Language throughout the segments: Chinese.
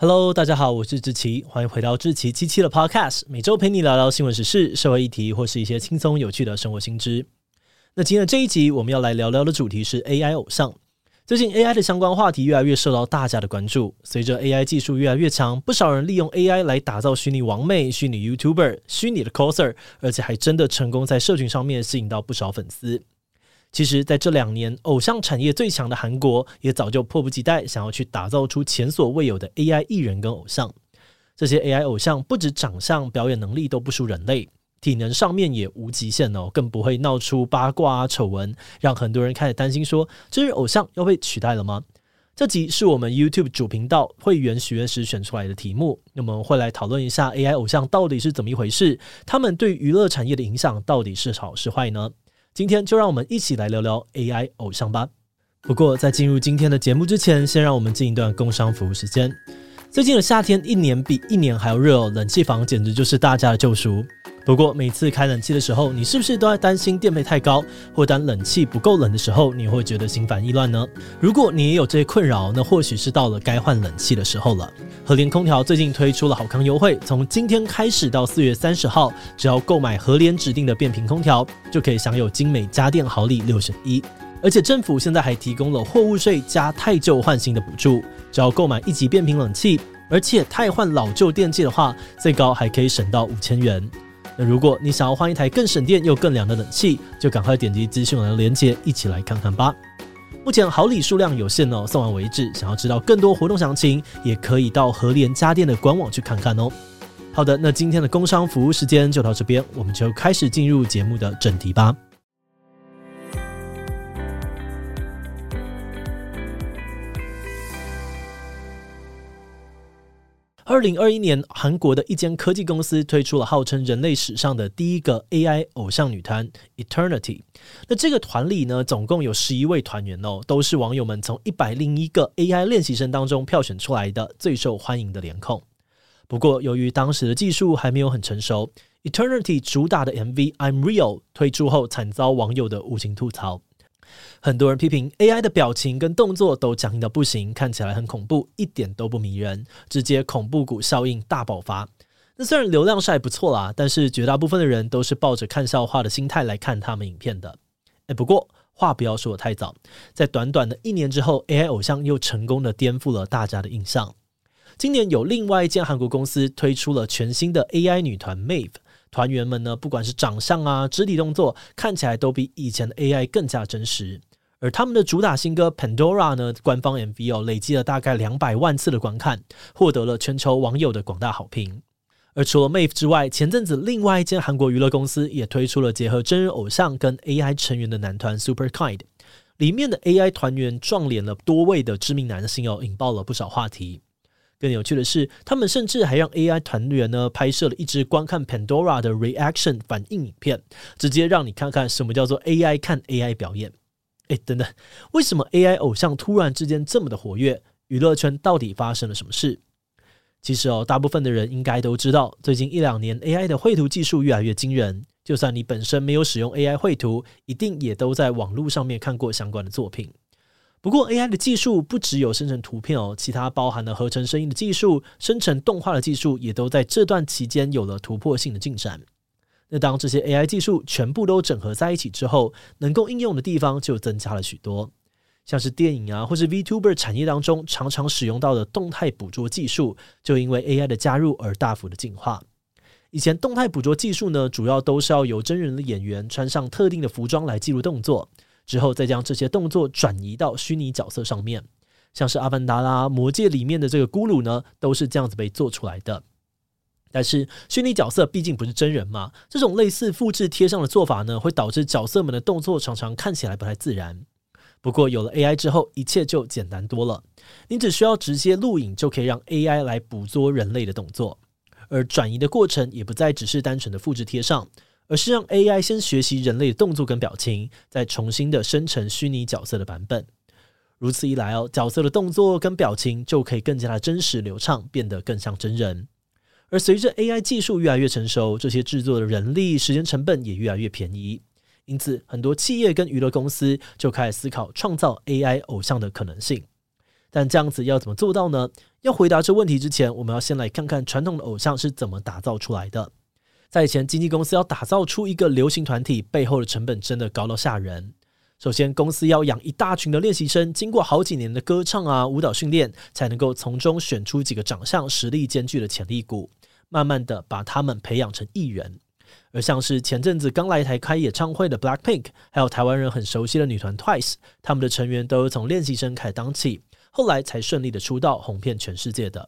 Hello，大家好，我是志奇，欢迎回到志奇七七的 Podcast，每周陪你聊聊新闻时事、社会议题或是一些轻松有趣的生活新知。那今天的这一集，我们要来聊聊的主题是 AI 偶像。最近 AI 的相关话题越来越受到大家的关注，随着 AI 技术越来越强，不少人利用 AI 来打造虚拟王妹、虚拟 YouTuber、虚拟的 coser，而且还真的成功在社群上面吸引到不少粉丝。其实，在这两年，偶像产业最强的韩国也早就迫不及待想要去打造出前所未有的 AI 艺人跟偶像。这些 AI 偶像不止长相、表演能力都不输人类，体能上面也无极限哦，更不会闹出八卦啊、丑闻，让很多人开始担心说，这是偶像要被取代了吗？这集是我们 YouTube 主频道会员许愿时选出来的题目，那么会来讨论一下 AI 偶像到底是怎么一回事，他们对娱乐产业的影响到底是好是坏呢？今天就让我们一起来聊聊 AI 偶像吧。不过在进入今天的节目之前，先让我们进一段工商服务时间。最近的夏天一年比一年还要热哦，冷气房简直就是大家的救赎。不过每次开冷气的时候，你是不是都在担心电费太高，或当冷气不够冷的时候，你会觉得心烦意乱呢？如果你也有这些困扰，那或许是到了该换冷气的时候了。和联空调最近推出了好康优惠，从今天开始到四月三十号，只要购买和联指定的变频空调，就可以享有精美家电好礼六选一。而且政府现在还提供了货物税加汰旧换新的补助，只要购买一级变频冷气，而且汰换老旧电器的话，最高还可以省到五千元。那如果你想要换一台更省电又更凉的冷气，就赶快点击资讯栏的链接，一起来看看吧。目前好礼数量有限哦，送完为止。想要知道更多活动详情，也可以到和联家电的官网去看看哦。好的，那今天的工商服务时间就到这边，我们就开始进入节目的正题吧。二零二一年，韩国的一间科技公司推出了号称人类史上的第一个 AI 偶像女团 Eternity。那这个团里呢，总共有十一位团员哦，都是网友们从一百零一个 AI 练习生当中票选出来的最受欢迎的脸孔。不过，由于当时的技术还没有很成熟，Eternity 主打的 MV I'm Real 推出后，惨遭网友的无情吐槽。很多人批评 AI 的表情跟动作都僵硬到不行，看起来很恐怖，一点都不迷人，直接恐怖谷效应大爆发。那虽然流量是还不错啦，但是绝大部分的人都是抱着看笑话的心态来看他们影片的。诶，不过话不要说得太早，在短短的一年之后，AI 偶像又成功的颠覆了大家的印象。今年有另外一间韩国公司推出了全新的 AI 女团 Mave。团员们呢，不管是长相啊、肢体动作，看起来都比以前的 AI 更加真实。而他们的主打新歌《Pandora》呢，官方 MV 哦，累积了大概两百万次的观看，获得了全球网友的广大好评。而除了 MAVE 之外，前阵子另外一间韩国娱乐公司也推出了结合真人偶像跟 AI 成员的男团 Super Kind，里面的 AI 团员撞脸了多位的知名男性哦，引爆了不少话题。更有趣的是，他们甚至还让 AI 团员呢拍摄了一支观看 Pandora 的 reaction 反应影片，直接让你看看什么叫做 AI 看 AI 表演。诶，等等，为什么 AI 偶像突然之间这么的活跃？娱乐圈到底发生了什么事？其实哦，大部分的人应该都知道，最近一两年 AI 的绘图技术越来越惊人，就算你本身没有使用 AI 绘图，一定也都在网络上面看过相关的作品。不过，AI 的技术不只有生成图片哦，其他包含了合成声音的技术、生成动画的技术，也都在这段期间有了突破性的进展。那当这些 AI 技术全部都整合在一起之后，能够应用的地方就增加了许多，像是电影啊，或是 VTuber 产业当中常常使用到的动态捕捉技术，就因为 AI 的加入而大幅的进化。以前动态捕捉技术呢，主要都是要由真人的演员穿上特定的服装来记录动作。之后再将这些动作转移到虚拟角色上面，像是《阿凡达》啦、《魔戒》里面的这个咕噜呢，都是这样子被做出来的。但是虚拟角色毕竟不是真人嘛，这种类似复制贴上的做法呢，会导致角色们的动作常常看起来不太自然。不过有了 AI 之后，一切就简单多了，你只需要直接录影就可以让 AI 来捕捉人类的动作，而转移的过程也不再只是单纯的复制贴上。而是让 AI 先学习人类的动作跟表情，再重新的生成虚拟角色的版本。如此一来哦，角色的动作跟表情就可以更加的真实流畅，变得更像真人。而随着 AI 技术越来越成熟，这些制作的人力、时间成本也越来越便宜。因此，很多企业跟娱乐公司就开始思考创造 AI 偶像的可能性。但这样子要怎么做到呢？要回答这问题之前，我们要先来看看传统的偶像是怎么打造出来的。在以前，经纪公司要打造出一个流行团体，背后的成本真的高到吓人。首先，公司要养一大群的练习生，经过好几年的歌唱啊、舞蹈训练，才能够从中选出几个长相实力兼具的潜力股，慢慢的把他们培养成艺人。而像是前阵子刚来台开演唱会的 Blackpink，还有台湾人很熟悉的女团 Twice，他们的成员都是从练习生开始当起，后来才顺利的出道，红遍全世界的。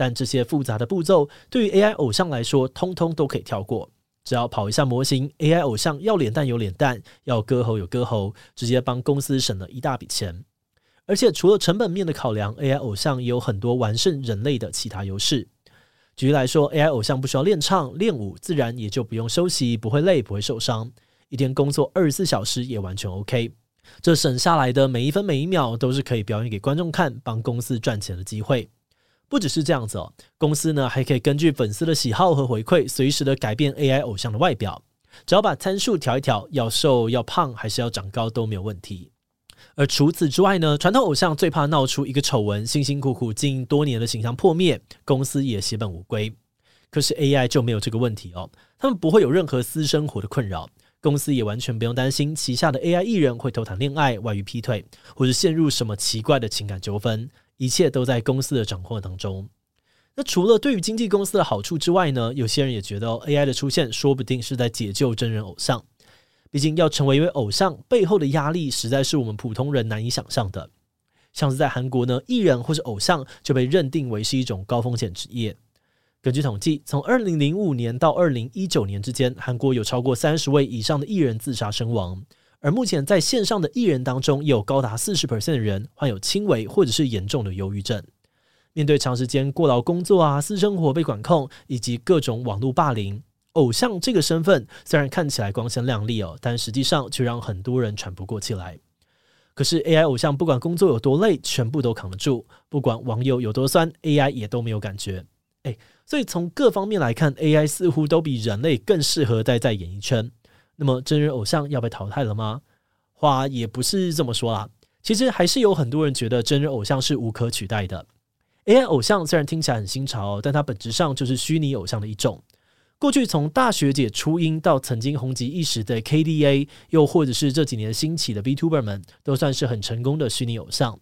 但这些复杂的步骤，对于 AI 偶像来说，通通都可以跳过。只要跑一下模型，AI 偶像要脸蛋有脸蛋，要歌喉有歌喉，直接帮公司省了一大笔钱。而且除了成本面的考量，AI 偶像也有很多完胜人类的其他优势。举例来说，AI 偶像不需要练唱练舞，自然也就不用休息，不会累，不会受伤，一天工作二十四小时也完全 OK。这省下来的每一分每一秒，都是可以表演给观众看，帮公司赚钱的机会。不只是这样子哦，公司呢还可以根据粉丝的喜好和回馈，随时的改变 AI 偶像的外表。只要把参数调一调，要瘦要胖还是要长高都没有问题。而除此之外呢，传统偶像最怕闹出一个丑闻，辛辛苦苦经营多年的形象破灭，公司也血本无归。可是 AI 就没有这个问题哦，他们不会有任何私生活的困扰，公司也完全不用担心旗下的 AI 艺人会偷谈恋爱、外遇、劈腿，或者陷入什么奇怪的情感纠纷。一切都在公司的掌控当中。那除了对于经纪公司的好处之外呢，有些人也觉得 AI 的出现说不定是在解救真人偶像。毕竟要成为一位偶像，背后的压力实在是我们普通人难以想象的。像是在韩国呢，艺人或是偶像就被认定为是一种高风险职业。根据统计，从二零零五年到二零一九年之间，韩国有超过三十位以上的艺人自杀身亡。而目前在线上的艺人当中，也有高达四十 percent 的人患有轻微或者是严重的忧郁症。面对长时间过劳工作啊、私生活被管控以及各种网络霸凌，偶像这个身份虽然看起来光鲜亮丽哦，但实际上却让很多人喘不过气来。可是 AI 偶像不管工作有多累，全部都扛得住；不管网友有多酸，AI 也都没有感觉。诶，所以从各方面来看，AI 似乎都比人类更适合待在演艺圈。那么真人偶像要被淘汰了吗？话也不是这么说啦。其实还是有很多人觉得真人偶像是无可取代的。AI 偶像虽然听起来很新潮，但它本质上就是虚拟偶像的一种。过去从大学姐初音到曾经红极一时的 KDA，又或者是这几年兴起的 VTuber 们，都算是很成功的虚拟偶像。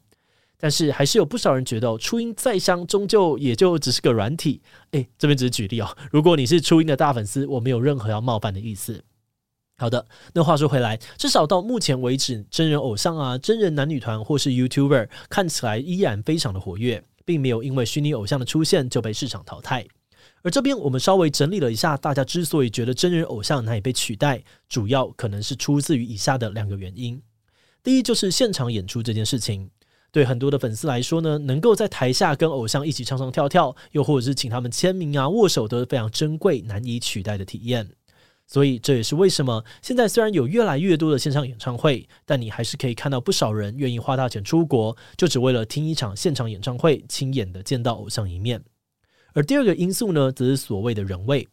但是还是有不少人觉得，初音再香，终究也就只是个软体。诶，这边只是举例哦。如果你是初音的大粉丝，我没有任何要冒犯的意思。好的，那话说回来，至少到目前为止，真人偶像啊、真人男女团或是 YouTuber 看起来依然非常的活跃，并没有因为虚拟偶像的出现就被市场淘汰。而这边我们稍微整理了一下，大家之所以觉得真人偶像难以被取代，主要可能是出自于以下的两个原因。第一就是现场演出这件事情，对很多的粉丝来说呢，能够在台下跟偶像一起唱唱跳跳，又或者是请他们签名啊、握手，都是非常珍贵、难以取代的体验。所以这也是为什么现在虽然有越来越多的线上演唱会，但你还是可以看到不少人愿意花大钱出国，就只为了听一场现场演唱会，亲眼的见到偶像一面。而第二个因素呢，则是所谓的人味。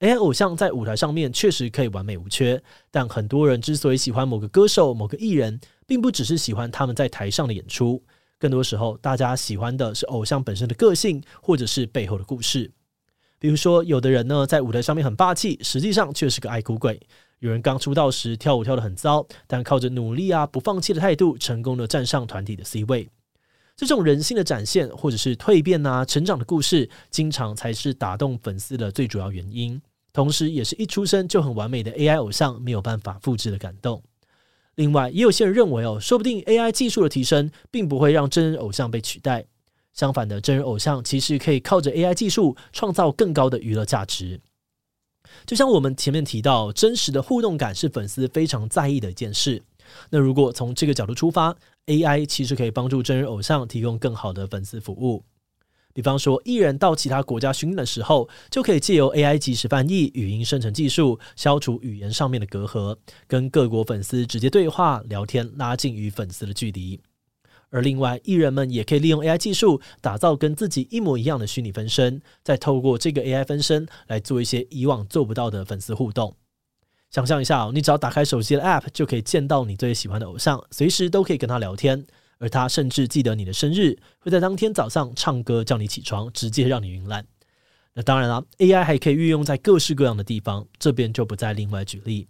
AI 偶像在舞台上面确实可以完美无缺，但很多人之所以喜欢某个歌手、某个艺人，并不只是喜欢他们在台上的演出，更多时候大家喜欢的是偶像本身的个性，或者是背后的故事。比如说，有的人呢，在舞台上面很霸气，实际上却是个爱哭鬼；有人刚出道时跳舞跳得很糟，但靠着努力啊、不放弃的态度，成功的站上团体的 C 位。这种人性的展现，或者是蜕变啊、成长的故事，经常才是打动粉丝的最主要原因，同时也是一出生就很完美的 AI 偶像没有办法复制的感动。另外，也有些人认为哦，说不定 AI 技术的提升，并不会让真人偶像被取代。相反的，真人偶像其实可以靠着 AI 技术创造更高的娱乐价值。就像我们前面提到，真实的互动感是粉丝非常在意的一件事。那如果从这个角度出发，AI 其实可以帮助真人偶像提供更好的粉丝服务。比方说，艺人到其他国家巡演的时候，就可以借由 AI 即时翻译、语音生成技术，消除语言上面的隔阂，跟各国粉丝直接对话聊天，拉近与粉丝的距离。而另外，艺人们也可以利用 AI 技术打造跟自己一模一样的虚拟分身，再透过这个 AI 分身来做一些以往做不到的粉丝互动。想象一下哦，你只要打开手机的 App，就可以见到你最喜欢的偶像，随时都可以跟他聊天。而他甚至记得你的生日，会在当天早上唱歌叫你起床，直接让你晕烂。那当然了，AI 还可以运用在各式各样的地方，这边就不再另外举例。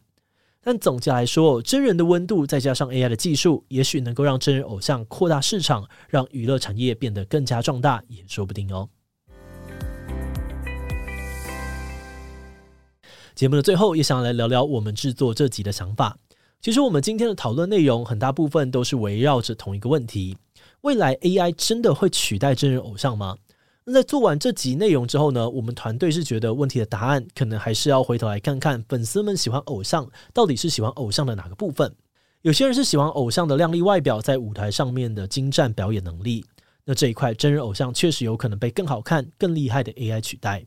但总结来说，真人的温度再加上 AI 的技术，也许能够让真人偶像扩大市场，让娱乐产业变得更加壮大，也说不定哦。节目的最后，也想来聊聊我们制作这集的想法。其实，我们今天的讨论内容很大部分都是围绕着同一个问题：未来 AI 真的会取代真人偶像吗？那在做完这集内容之后呢，我们团队是觉得问题的答案可能还是要回头来看看粉丝们喜欢偶像到底是喜欢偶像的哪个部分。有些人是喜欢偶像的靓丽外表，在舞台上面的精湛表演能力。那这一块真人偶像确实有可能被更好看、更厉害的 AI 取代。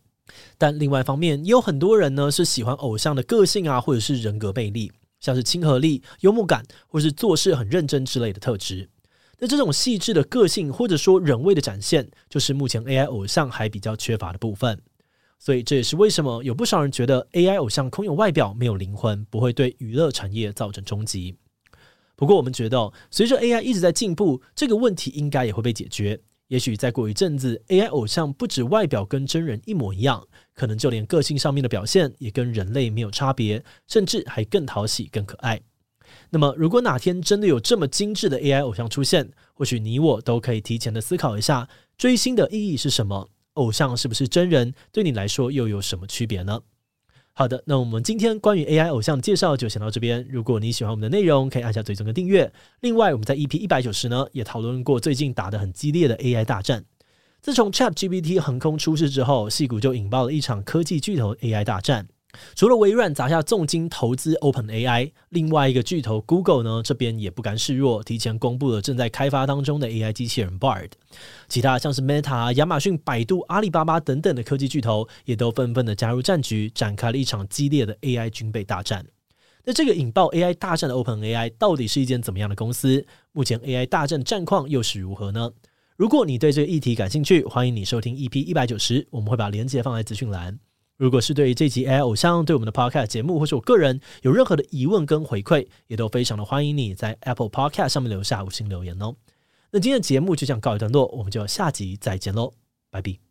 但另外一方面，也有很多人呢是喜欢偶像的个性啊，或者是人格魅力，像是亲和力、幽默感，或是做事很认真之类的特质。那这种细致的个性，或者说人味的展现，就是目前 AI 偶像还比较缺乏的部分。所以这也是为什么有不少人觉得 AI 偶像空有外表，没有灵魂，不会对娱乐产业造成冲击。不过我们觉得，随着 AI 一直在进步，这个问题应该也会被解决。也许再过一阵子，AI 偶像不止外表跟真人一模一样，可能就连个性上面的表现也跟人类没有差别，甚至还更讨喜、更可爱。那么，如果哪天真的有这么精致的 AI 偶像出现，或许你我都可以提前的思考一下，追星的意义是什么？偶像是不是真人？对你来说又有什么区别呢？好的，那我们今天关于 AI 偶像的介绍就先到这边。如果你喜欢我们的内容，可以按下追踪跟订阅。另外，我们在 EP 一百九十呢也讨论过最近打得很激烈的 AI 大战。自从 ChatGPT 横空出世之后，矽谷就引爆了一场科技巨头 AI 大战。除了微软砸下重金投资 OpenAI，另外一个巨头 Google 呢，这边也不甘示弱，提前公布了正在开发当中的 AI 机器人 Bard。其他像是 Meta、亚马逊、百度、阿里巴巴等等的科技巨头，也都纷纷的加入战局，展开了一场激烈的 AI 军备大战。那这个引爆 AI 大战的 OpenAI 到底是一间怎么样的公司？目前 AI 大战战况又是如何呢？如果你对这个议题感兴趣，欢迎你收听 EP 一百九十，我们会把链接放在资讯栏。如果是对于这集 AI 偶像，对我们的 Podcast 节目，或是我个人有任何的疑问跟回馈，也都非常的欢迎你在 Apple Podcast 上面留下五星留言哦。那今天的节目就这样告一段落，我们就下集再见喽，拜拜。